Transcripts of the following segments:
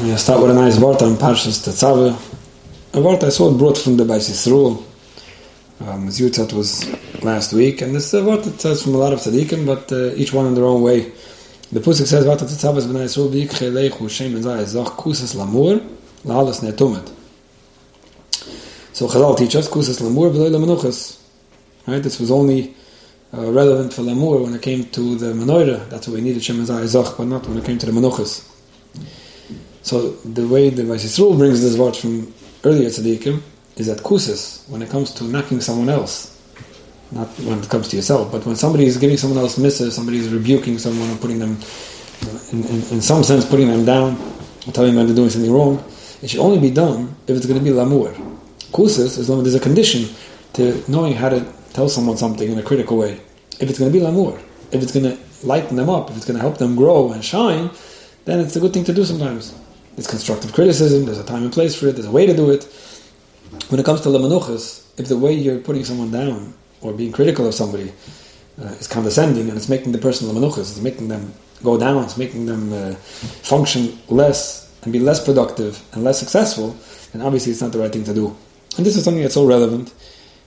We start with a nice word on Parshas Tetzaveh. A word I saw brought from the Beis Yisroel. Um, as Yutzat was last week, and this is a word that says from a lot of tzaddikim, but uh, each one in their own way. The Pusik says, Vata Tetzaveh is B'nai Yisroel v'yikhe leichu shem and zay kusas lamur lahalas ne'tumet. So Chazal teach us, kusas lamur v'loy lamenuchas. Right, this was only uh, relevant for lamur when it came to the menorah. That's what we needed shem and zay but not when it came to the menuchas. So the way the Beis Yisroel brings this word from earlier tzaddikim is that kusis, when it comes to knocking someone else, not when it comes to yourself, but when somebody is giving someone else misses, somebody is rebuking someone or putting them, in, in, in some sense, putting them down, or telling them they're doing something wrong, it should only be done if it's going to be lamur. Kusis is there's a condition to knowing how to tell someone something in a critical way. If it's going to be lamur, if it's going to lighten them up, if it's going to help them grow and shine, then it's a good thing to do sometimes. It's constructive criticism, there's a time and place for it, there's a way to do it. When it comes to lamanuchas, if the way you're putting someone down or being critical of somebody uh, is condescending and it's making the person lamanuchas, it's making them go down, it's making them uh, function less and be less productive and less successful, then obviously it's not the right thing to do. And this is something that's so relevant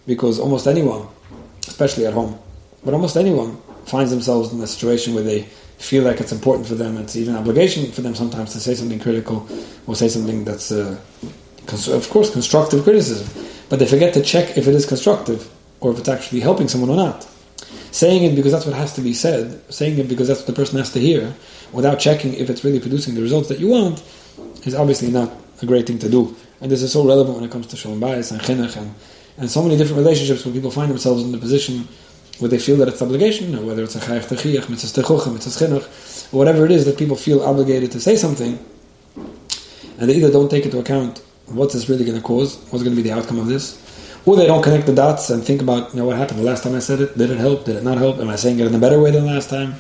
because almost anyone, especially at home, but almost anyone finds themselves in a situation where they feel like it's important for them. It's even an obligation for them sometimes to say something critical or say something that's, uh, of course, constructive criticism. But they forget to check if it is constructive or if it's actually helping someone or not. Saying it because that's what has to be said, saying it because that's what the person has to hear, without checking if it's really producing the results that you want, is obviously not a great thing to do. And this is so relevant when it comes to shalom bayis and chinuch and, and so many different relationships where people find themselves in the position where they feel that it's obligation, or whether it's a chayach techiach, mitzvah techucha, mitzvah chinuch, or whatever it is that people feel obligated to say something, and they either don't take into account what's this really going to cause, what's going to be the outcome of this, or they don't connect the dots and think about, you know, what happened the last time I said it, did it help, did it not help, am I saying it in a better way than last time,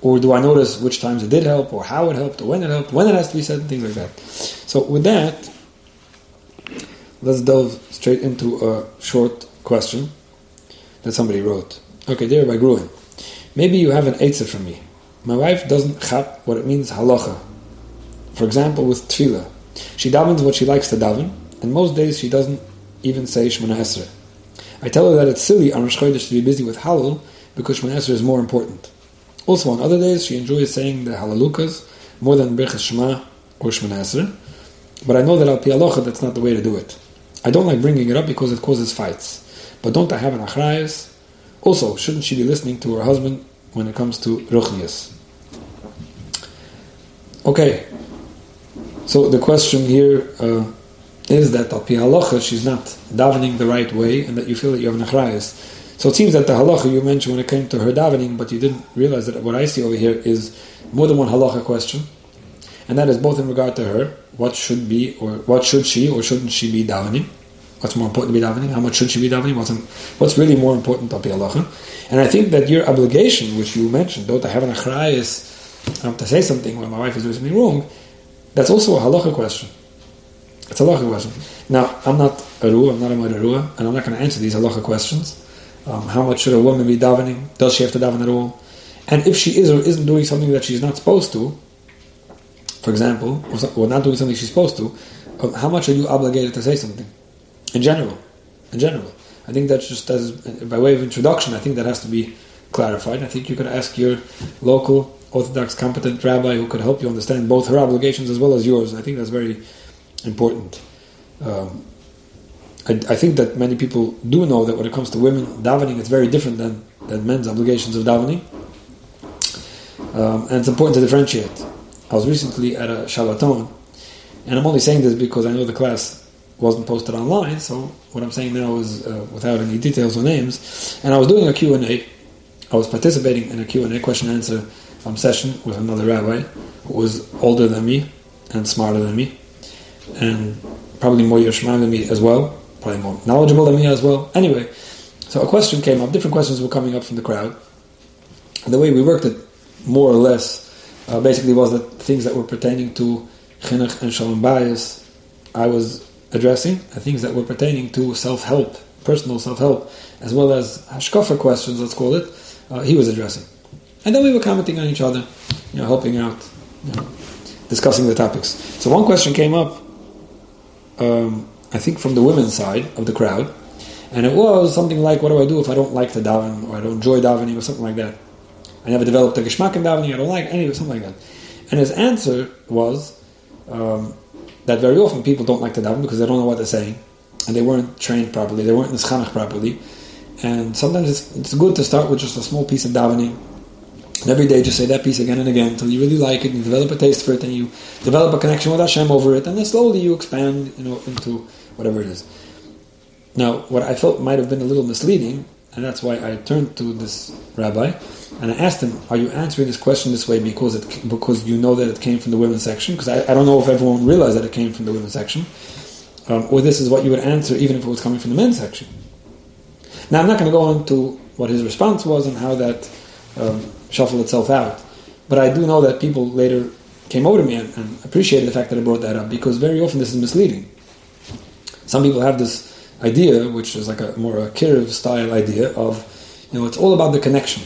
or do I notice which times it did help, or how it helped, or when it helped, when it has to be said, and things like that. So with that, let's delve straight into a short question that somebody wrote. Okay, there by Gruen. Maybe you have an eitzah from me. My wife doesn't chap what it means halacha. For example, with tefillah. She davens what she likes to daven, and most days she doesn't even say Shemona Esrei. I tell her that it's silly on Rosh Chodesh to be busy with Hallel because Shemona Esrei is more important. Also, on other days, she enjoys saying the Halalukas more than Berchas Shema or Shemona Esrei. But I know that al pi halacha, that's not the way to do it. I don't like bringing it up because it causes fights. But don't I have an achrayas? Also, shouldn't she be listening to her husband when it comes to ruchnias? Okay, so the question here uh, is that al halacha she's not davening the right way, and that you feel that you have an achrayas. So it seems that the halacha you mentioned when it came to her davening, but you didn't realize that what I see over here is more than one halacha question, and that is both in regard to her, what should be or what should she or shouldn't she be davening, What's more important to be davening? How much should she be davening? What's, what's really more important, Al halacha? And I think that your obligation, which you mentioned, don't I have an achrayas um, to say something when my wife is doing something wrong, that's also a halacha question. It's a halacha question. Now, I'm not a ruah, I'm not a ruah, and I'm not going to answer these halacha questions. Um, how much should a woman be davening? Does she have to daven at all? And if she is or isn't doing something that she's not supposed to, for example, or not doing something she's supposed to, um, how much are you obligated to say something? In general. In general, I think that's just as by way of introduction. I think that has to be clarified. I think you could ask your local Orthodox competent rabbi who could help you understand both her obligations as well as yours. I think that's very important. Um, I, I, think that many people do know that when it comes to women davening, it's very different than, than men's obligations of davening. Um, and it's important to differentiate. I was recently at a Shabbaton, and I'm only saying this because I know the class wasn't posted online, so what I'm saying now is uh, without any details or names. And I was doing a Q&A. I was participating in a Q&A, question and answer um, session with another rabbi who was older than me and smarter than me, and probably more Yershman than me as well, probably more knowledgeable than me as well. Anyway, so a question came up, different questions were coming up from the crowd. The way we worked it, more or less, uh, basically was that things that were pertaining to chinuch and shalom bayis, I was addressing things that were pertaining to self-help, personal self-help, as well as hashkafa questions, let's call it, uh, he was addressing. And then we were commenting on each other, you know, helping out. You know. discussing the topics. So one question came up, um, I think from the women's side of the crowd, and it was something like, "What do I do if I don't like to daven or I don't enjoy davening or something like that? I never developed a geschmack in davening. I don't like any of something like that." And his answer was um, that very often people don't like to daven because they don't know what they're saying, and they weren't trained properly, they weren't in nischanach properly, and sometimes it's, it's good to start with just a small piece of davening. And every day, just say that piece again and again until you really like it, and you develop a taste for it, and you develop a connection with Hashem over it, and then slowly you expand, you know, into whatever it is. Now, what I felt might have been a little misleading, and that's why I turned to this rabbi and I asked him, "Are you answering this question this way because it because you know that it came from the women's section? Because I, I don't know if everyone realized that it came from the women's section, um, or this is what you would answer even if it was coming from the men's section." Now, I'm not going to go into what his response was and how that um, shuffled itself out, but I do know that people later came over to me and, and appreciated the fact that I brought that up because very often this is misleading. Some people have this idea, which is like a more a Kiriv style idea of, you know, it's all about the connection.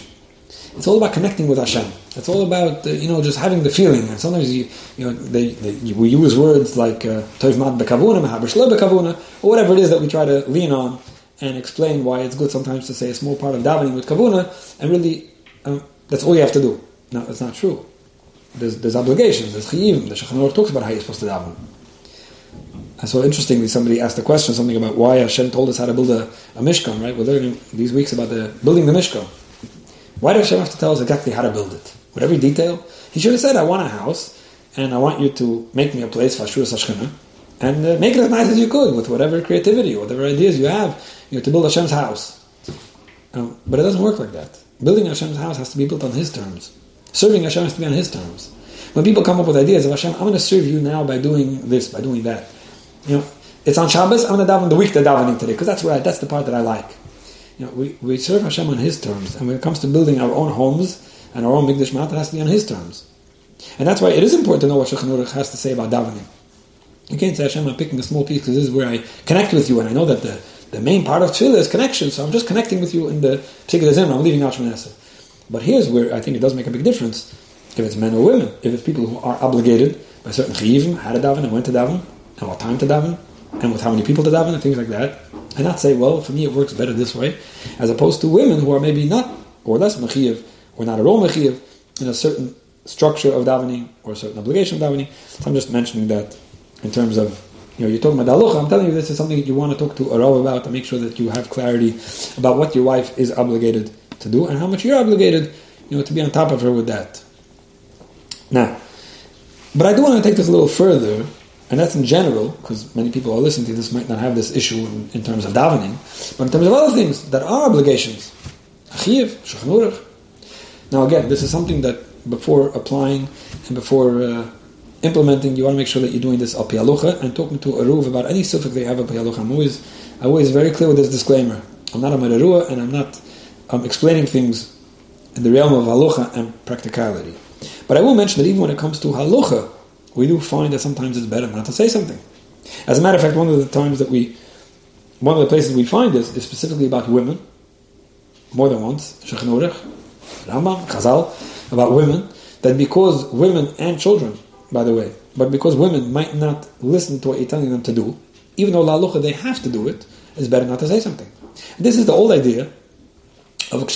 It's all about connecting with Hashem. It's all about uh, you know just having the feeling. And sometimes you you know they, they we use words like toiv mat bekavuna, mahaber bekavuna, or whatever it is that we try to lean on and explain why it's good sometimes to say a small part of davening with kavuna, and really um, that's all you have to do. No, that's not true. There's, there's obligations. There's chiyivim. The Shulchan talks about how you're supposed to daven. And so interestingly, somebody asked a question, something about why Hashem told us how to build a, a Mishkan, right? We're learning these weeks about the building the Mishkan. Why does Hashem have to tell us exactly how to build it? With every detail? He should have said, I want a house, and I want you to make me a place for Ashura Sashkana, and uh, make it as nice as you could with whatever creativity, whatever ideas you have, you know, to build Hashem's house. Um, but it doesn't work like that. Building Hashem's house has to be built on His terms. Serving Hashem has to be on His terms. When people come up with ideas of Hashem, I'm going to serve you now by doing this, by doing that. You know, it's on Shabbos. I'm going to daven the week they're davening today because that's where I, that's the part that I like. You know, we, we serve Hashem on His terms, and when it comes to building our own homes and our own Mikdash Mount, it has to be on His terms. And that's why it is important to know what Shulchan has to say about davening. You can't say Hashem, I'm picking a small piece because this is where I connect with you, and I know that the, the main part of tefillah is connection, so I'm just connecting with you in the particular zimra. I'm leaving out Shmoneh But here's where I think it does make a big difference if it's men or women, if it's people who are obligated by certain chiyivim, how to daven and when to daven, and what time to daven, and with how many people to daven, and things like that. And not say, well, for me it works better this way, as opposed to women who are maybe not, or less mechiyev, or not at all mechiyev, in a certain structure of davening, or a certain obligation of davening. So I'm just mentioning that in terms of, you know, you're talking about dalucha, I'm telling you this is something that you want to talk to a rav about to make sure that you have clarity about what your wife is obligated to do and how much you're obligated, you know, to be on top of her with that. Now, but I do want to take this a little further and that's in general, because many people are listening to this might not have this issue in, in terms of davening, but in terms of other things that are obligations. Achiv, Shulchan Now again, this is something that before applying and before uh, implementing, you want to make sure that you're doing this al pialucha and talking to a ruv about any suffix they have al pialucha. I'm always, I'm always very clear with this disclaimer. I'm not a merarua and I'm not I'm explaining things in the realm of halucha and practicality. But I will mention that even when it comes to halucha, we do find that sometimes it's better not to say something. As a matter of fact, one of the times that we, one of the places we find this is specifically about women, more than once, Shulchan Aruch, Rambam, Chazal, about women, that because women and children, by the way, but because women might not listen to what you're telling them to do, even though la they have to do it, it's better not to say something. This is the old idea just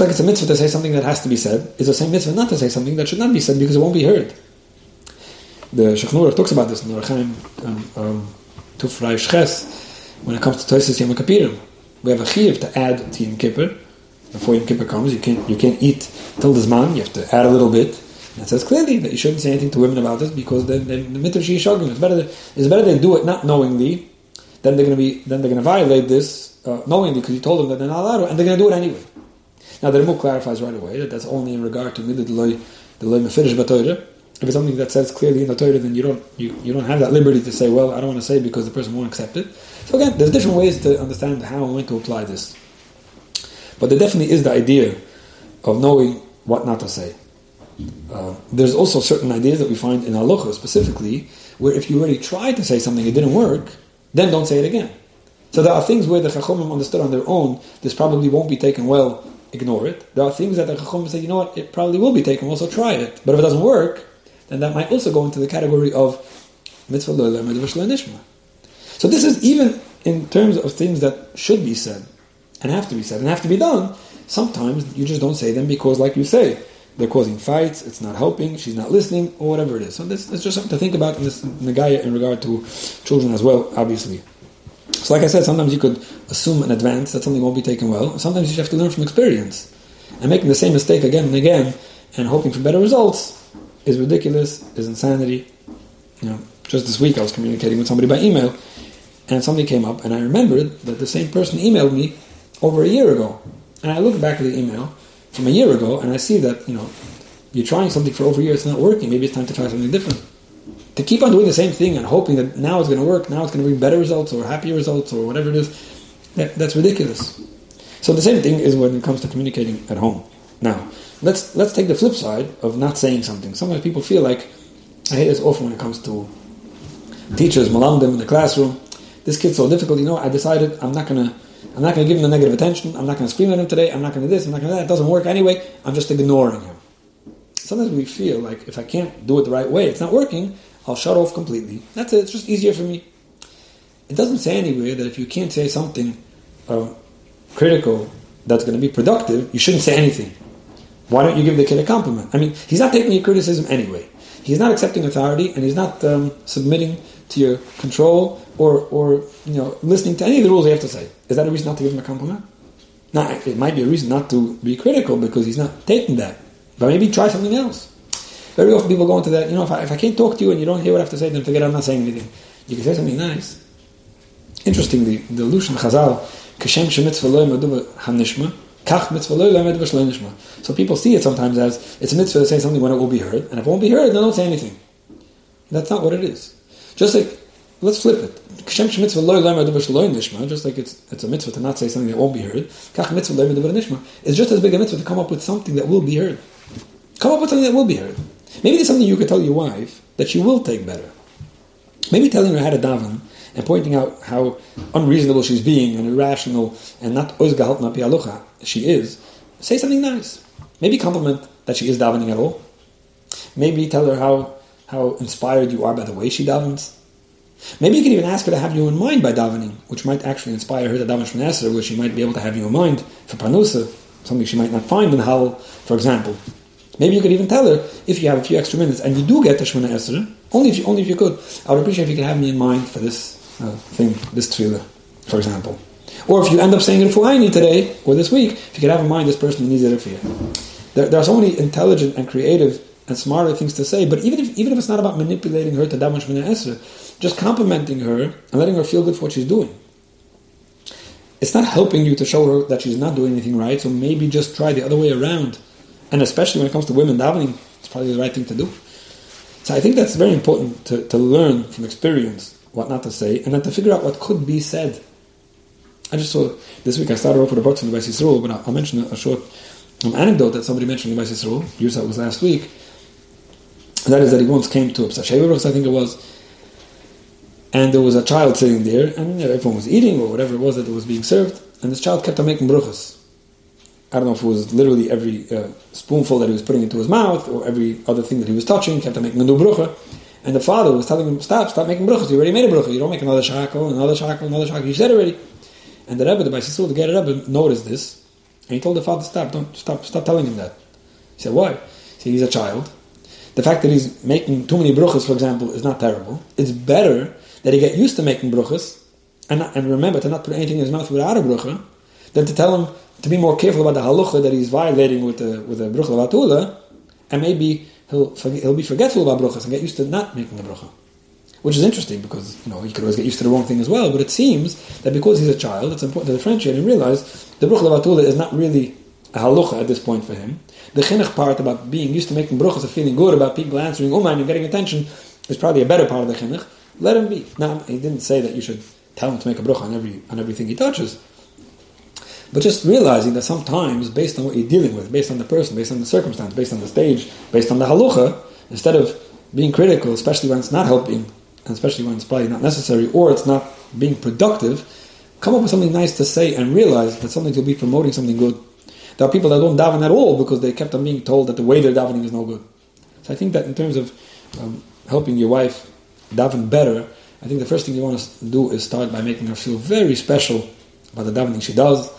like it's a mitzvah to say something that has to be said, it's the same mitzvah not to say something that should not be said because it won't be heard. The Shulchan talks about this in the Rechaim um, um, Tufrei Shches when it comes to Toises Yom Kippurim. We have a chiv to add to Yom Kippur. Before Yom Kippur comes, you can't, you can't eat till the Zman, you have to add a little bit. And it says clearly that you shouldn't say anything to women about this because then, then the mitzvah is shogim. It's better, it's better they do it not knowingly then they're going to be then they're going to violate this uh, knowingly because you told them that they're not allowed to, and they're going to do it anyway. Now the Rimuk clarifies right away that that's only in regard to the loy the loy mefirish b'toyre. If it's something that says clearly in the Torah, then you don't you, you don't have that liberty to say, well, I don't want to say because the person won't accept it. So again, there's different ways to understand how and when to apply this. But there definitely is the idea of knowing what not to say. Uh, there's also certain ideas that we find in halacha specifically, where if you already tried to say something, it didn't work, then don't say it again. So there are things where the Chachomim understood on their own, this probably won't be taken well ignore it. There are things that the Chacham say, you know what, it probably will be taken, also try it. But if it doesn't work, then that might also go into the category of mitzvah nishma. So this is even in terms of things that should be said and have to be said and have to be done. Sometimes you just don't say them because, like you say, they're causing fights, it's not helping, she's not listening, or whatever it is. So this is just something to think about in this Nagaya in regard to children as well, obviously. So, like I said, sometimes you could assume in advance that something won't be taken well. Sometimes you have to learn from experience. And making the same mistake again and again and hoping for better results is ridiculous, is insanity. You know, just this week I was communicating with somebody by email, and something came up, and I remembered that the same person emailed me over a year ago. And I look back at the email from a year ago, and I see that, you know, you're trying something for over a year, it's not working. Maybe it's time to try something different to keep on doing the same thing and hoping that now it's going to work, now it's going to bring better results or happier results or whatever it is, that, that's ridiculous. So the same thing is when it comes to communicating at home. Now, let's let's take the flip side of not saying something. Sometimes people feel like I hate this often when it comes to teachers, malamdim in the classroom. This kid's so difficult. You know, I decided I'm not gonna I'm not gonna give him the negative attention. I'm not gonna scream at him today. I'm not gonna this. I'm not gonna that. It doesn't work anyway. I'm just ignoring him. Sometimes we feel like if I can't do it the right way, it's not working. I'll shut off completely. That's it. It's just easier for me. It doesn't say anywhere that if you can't say something uh, critical that's going to be productive, you shouldn't say anything. Why don't you give the kid a compliment? I mean, he's not taking your criticism anyway. He's not accepting authority, and he's not um, submitting to your control or, or you know listening to any of the rules you have to say. Is that a reason not to give him a compliment? Now, it might be a reason not to be critical because he's not taking that. But maybe try something else. Very often people go into that, you know, if I, if I can't talk to you and you don't hear what I have to say, then forget I'm not saying anything. You can say something nice. Interestingly, the Lushan Chazal, Kashem Shemitzvah Lo Hanishma, Kach Mitzvah. So people see it sometimes as it's a mitzvah to say something when it will be heard, and if it won't be heard, then don't say anything. That's not what it is. Just like, let's flip it. Just like it's, it's a mitzvah to not say something that won't be heard, is just as big a mitzvah to come up with something that will be heard. Come up with something that will be heard. Maybe there's something you could tell your wife that she will take better. Maybe telling her how to daven and pointing out how unreasonable she's being and irrational and not oizgahalt napi alocha she is. Say something nice. Maybe compliment that she is davening at all. Maybe tell her how, how inspired you are by the way she davens. Maybe you can even ask her to have you in mind by davening, which might actually inspire her to daven Esser, where she might be able to have you in mind for panusa, something she might not find in Hal, for example. Maybe you could even tell her if you have a few extra minutes and you do get to Shemona only if you only if you could. I would appreciate if you could have me in mind for this uh, thing, this tefillah, for example. Or if you end up saying it for Aini today or this week, if you could have in mind this person who needs for you. There, there are so many intelligent and creative and smarter things to say, but even if even if it's not about manipulating her to that much just complimenting her and letting her feel good for what she's doing. It's not helping you to show her that she's not doing anything right, so maybe just try the other way around and especially when it comes to women davening, it's probably the right thing to do. So I think that's very important to, to learn from experience what not to say, and then to figure out what could be said. I just saw this week I started off with a book from the Yisrael, but I'll, mention a, short um, anecdote that somebody mentioned in the Yisrael. Yusuf was last week. And that is that he once came to a Psasheverus, I think it was, and there was a child sitting there, and everyone was eating or whatever it was that was being served, and this child kept on making bruchas. I don't know if it was literally every uh, spoonful that he was putting into his mouth or every other thing that he was touching, kept on making a new brucha. And the father was telling him, stop, stop making bruchas. You already made a brucha. You don't make another shackle, another shackle, another shackle. You said already. And the Rebbe, the Bais the get Rebbe, noticed this. And he told the father, stop, don't, stop, stop telling him that. He said, why? He said, he's a child. The fact that he's making too many bruchas, for example, is not terrible. It's better that he get used to making bruchas and, and remember to not put anything in his mouth without a brucha than to tell him to be more careful about the halacha that he's violating with the with the brucha levatula, and maybe he'll he'll be forgetful about bruchas and get used to not making a brucha, which is interesting because you know he could always get used to the wrong thing as well. But it seems that because he's a child, it's important to differentiate and realize the brucha levatula is not really a at this point for him. The chinuch part about being used to making bruchas and feeling good about people answering umayim and getting attention is probably a better part of the chinuch. Let him be. Now he didn't say that you should tell him to make a brucha on every on everything he touches. But just realizing that sometimes, based on what you're dealing with, based on the person, based on the circumstance, based on the stage, based on the halucha, instead of being critical, especially when it's not helping, and especially when it's probably not necessary, or it's not being productive, come up with something nice to say and realize that something will be promoting something good. There are people that don't daven at all because they kept on being told that the way they're davening is no good. So I think that in terms of um, helping your wife daven better, I think the first thing you want to do is start by making her feel very special about the davening she does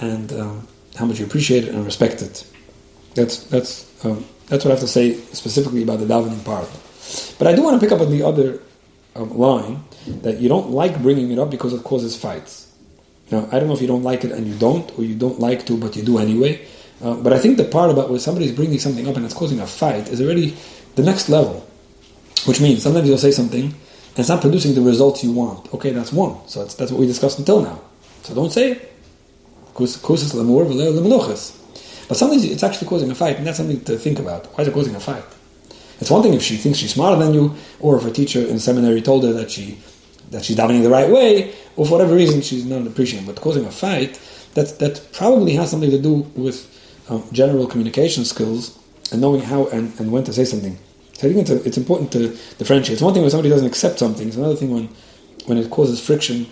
and um, how much you appreciate it and respect it. That's that's um, that's what I have to say specifically about the davening part. But I do want to pick up on the other um, line that you don't like bringing it up because it causes fights. Now, I don't know if you don't like it and you don't, or you don't like to but you do anyway. Uh, but I think the part about when somebody's bringing something up and it's causing a fight is already the next level. Which means sometimes you'll say something and it's not producing the results you want. Okay, that's one. So that's, that's what we discussed until now. So don't say it. But sometimes it's actually causing a fight, and that's something to think about. Why is it causing a fight? It's one thing if she thinks she's smarter than you, or if a teacher in seminary told her that she that she's davening the right way, or for whatever reason she's not appreciating. But causing a fight, that that probably has something to do with um, general communication skills and knowing how and, and when to say something. So I think it's, a, it's important to differentiate. It's one thing when somebody doesn't accept something. It's another thing when when it causes friction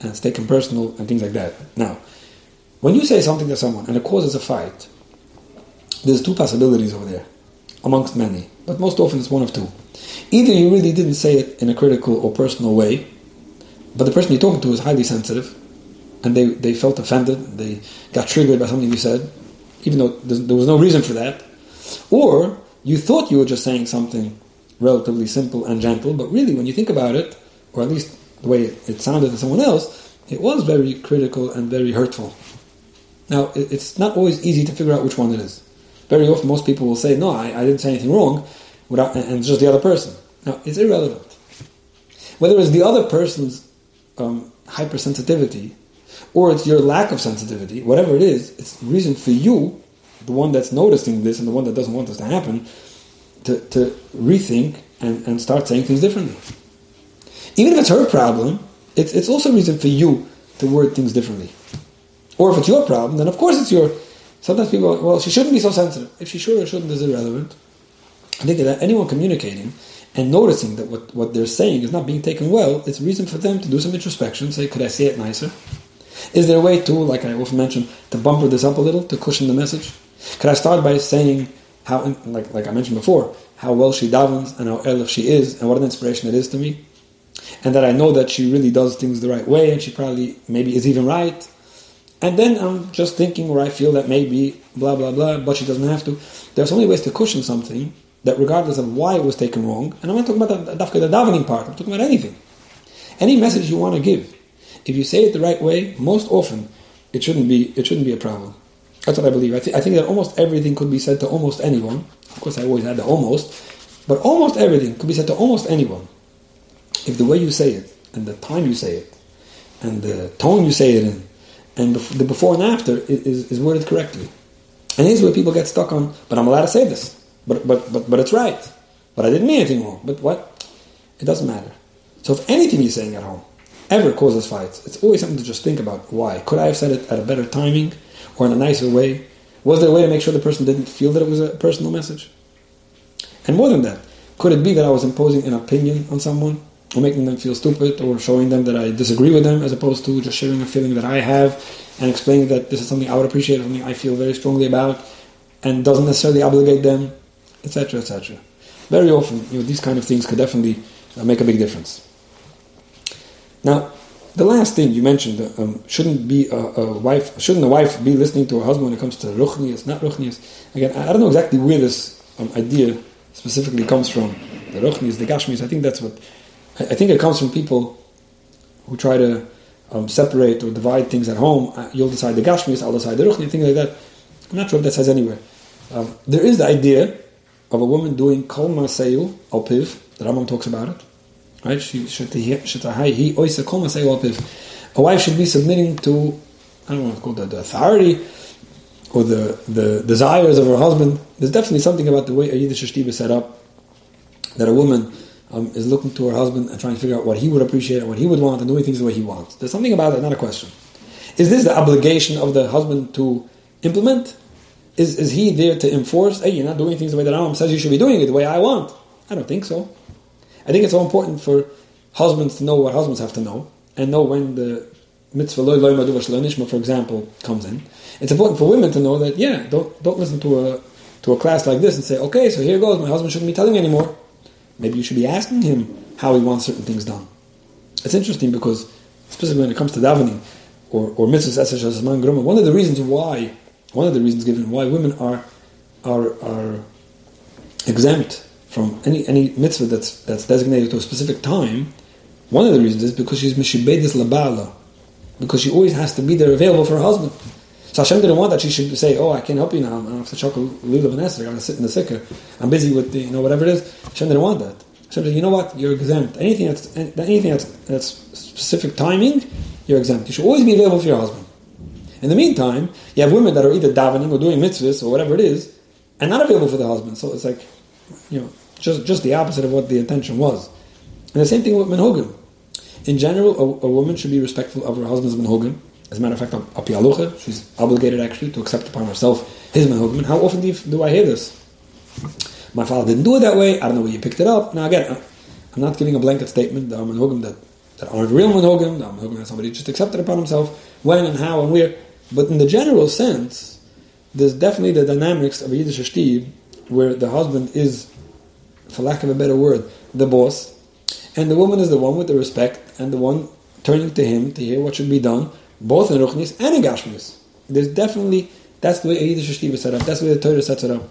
and it's taken personal and things like that. Now, when you say something to someone and it causes a fight, there's two possibilities over there, amongst many, but most often it's one of two. Either you really didn't say it in a critical or personal way, but the person you're talking to is highly sensitive, and they, they felt offended, they got triggered by something you said, even though there was no reason for that. Or you thought you were just saying something relatively simple and gentle, but really, when you think about it, or at least the way it sounded to someone else, it was very critical and very hurtful. Now, it's not always easy to figure out which one it is. Very often, most people will say, "No, I, I didn't say anything wrong," without, and it's just the other person. Now, it's irrelevant. Whether it's the other person's um, hypersensitivity or it's your lack of sensitivity, whatever it is, it's reason for you, the one that's noticing this and the one that doesn't want this to happen, to, to rethink and, and start saying things differently. Even if it's her problem, it's, it's also reason for you to word things differently. Or if it's your problem, then of course it's your. Sometimes people, well, she shouldn't be so sensitive. If she should or shouldn't is irrelevant. I think that anyone communicating and noticing that what, what they're saying is not being taken well, it's reason for them to do some introspection, say, could I say it nicer? Is there a way to, like I often mention, to bumper this up a little, to cushion the message? Could I start by saying how, like, like I mentioned before, how well she davens and how elif she is and what an inspiration it is to me? And that I know that she really does things the right way and she probably maybe is even right. And then I'm just thinking where I feel that maybe blah blah blah, but she doesn't have to. There's only ways to cushion something that regardless of why it was taken wrong, and I'm not talking about the, the, the davening part, I'm talking about anything. Any message you want to give, if you say it the right way, most often it shouldn't be it shouldn't be a problem. That's what I believe. I, th- I think that almost everything could be said to almost anyone. Of course, I always add the almost, but almost everything could be said to almost anyone. If the way you say it, and the time you say it, and the tone you say it in, and the before and after is, is worded correctly. And here's where people get stuck on, but I'm allowed to say this. But, but, but, but it's right. But I didn't mean anything wrong. But what? It doesn't matter. So if anything you're saying at home ever causes fights, it's always something to just think about why. Could I have said it at a better timing or in a nicer way? Was there a way to make sure the person didn't feel that it was a personal message? And more than that, could it be that I was imposing an opinion on someone or making them feel stupid or showing them that I disagree with them as opposed to just sharing a feeling that I have and explaining that this is something I would appreciate, something I feel very strongly about and doesn't necessarily obligate them etc., etc. Very often, you know, these kind of things could definitely uh, make a big difference. Now, the last thing you mentioned um, shouldn't be a, a, wife. Shouldn't a wife be listening to her husband when it comes to ruchnias, not ruchnias? Again, I don't know exactly where this um, idea specifically comes from. The ruchnias, the gashmis. I think that's what. I, think it comes from people who try to um, separate or divide things at home. Uh, you'll decide the gashmis, I'll decide the ruchni, things like that. I'm not sure if that says anywhere. Um, there is the idea of a woman doing kol maseyu al piv. The Rambam talks about it. Right? She should he oisa kol maseyu al. A wife should be submitting to I don't want to call the, the authority or the, the desires of her husband. There's definitely something about the way a Yiddish shtiba is set up that a woman um, is looking to her husband and trying to figure out what he would appreciate and what he would want and doing things the way he wants. There's something about that, not a question. Is this the obligation of the husband to implement? Is, is he there to enforce, hey, you're not doing things the way that Rambam says you should be doing it, the way I want? I don't think so. I think it's so important for husbands to know what husbands have to know and know when the mitzvah loy loy madu nishma, for example, comes in. It's important for women to know that yeah, don't don't listen to a to a class like this and say, okay, so here goes. My husband shouldn't be telling me anymore. Maybe you should be asking him how he wants certain things done. It's interesting because, specifically when it comes to davening or or mitzvahs one of the reasons why one of the reasons given why women are are are exempt from any any mitzvah that's that's designated to a specific time. One of the reasons is because she's mishibedis labala, because she always has to be there available for her husband. So Hashem didn't want that she should say, "Oh, I can't help you now. I have to chuckle lulav and I got to sit in the sikkah. I'm busy with the, you know whatever it is." Hashem didn't want that. Hashem said, "You know what? You're exempt. Anything that's anything that's that's specific timing, you're exempt. You should always be available for your husband." In the meantime, you have women that are either davening or doing mitzvahs or whatever it is, and not available for the husband. So it's like, you know, just just the opposite of what the intention was. And the same thing with minhagim. In general, a, a, woman should be respectful of her husband's minhagim. As a matter of fact, api she's obligated actually to accept upon herself his minhagim. And how often do, you, do I hear this? My father didn't do it that way. I don't know where you picked it up. Now again, I'm not giving a blanket statement. There are that, that aren't real minhagim. There are that somebody just accepted upon himself. When and how and where. But in the general sense, there's definitely the dynamics of a Yiddish shtiv where the husband is, for lack of a better word, the boss, and the woman is the one with the respect and the one turning to him to hear what should be done, both in Ruchnis and in Gashmis. There's definitely, that's the way a Yiddish shtiv is set up, that's the way the Torah sets it up.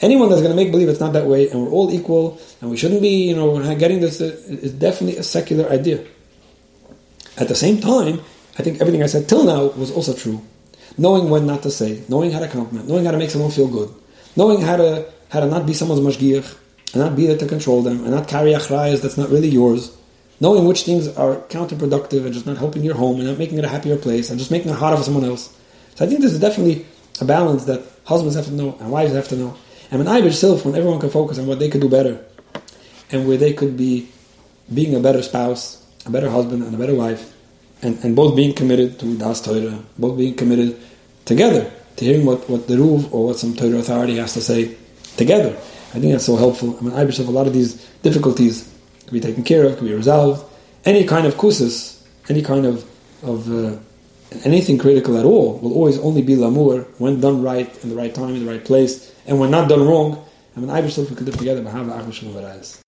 Anyone that's going to make believe it's not that way and we're all equal and we shouldn't be, you know, getting this, uh, is definitely a secular idea. At the same time, I think everything I said till now was also true knowing when not to say, knowing how to compliment, knowing how to make someone feel good, knowing how to how to not be someone's mashgiach, and not be there to control them, and not carry achrayas that's not really yours, knowing which things are counterproductive and just not helping your home and not making it a happier place and just making it harder for someone else. So I think this is definitely a balance that husbands have to know and wives have to know. And when I wish self, when everyone can focus on what they could do better and where they could be being a better spouse, a better husband, and a better wife, and, and both being committed to Das Torah, both being committed together to hearing what, what the Ruv or what some Torah authority has to say together. I think that's so helpful. I mean, I believe a lot of these difficulties can be taken care of, can be resolved. Any kind of kusis, any kind of, of uh, anything critical at all, will always only be lamur when done right, in the right time, in the right place, and when not done wrong. I mean, I we could live together, but have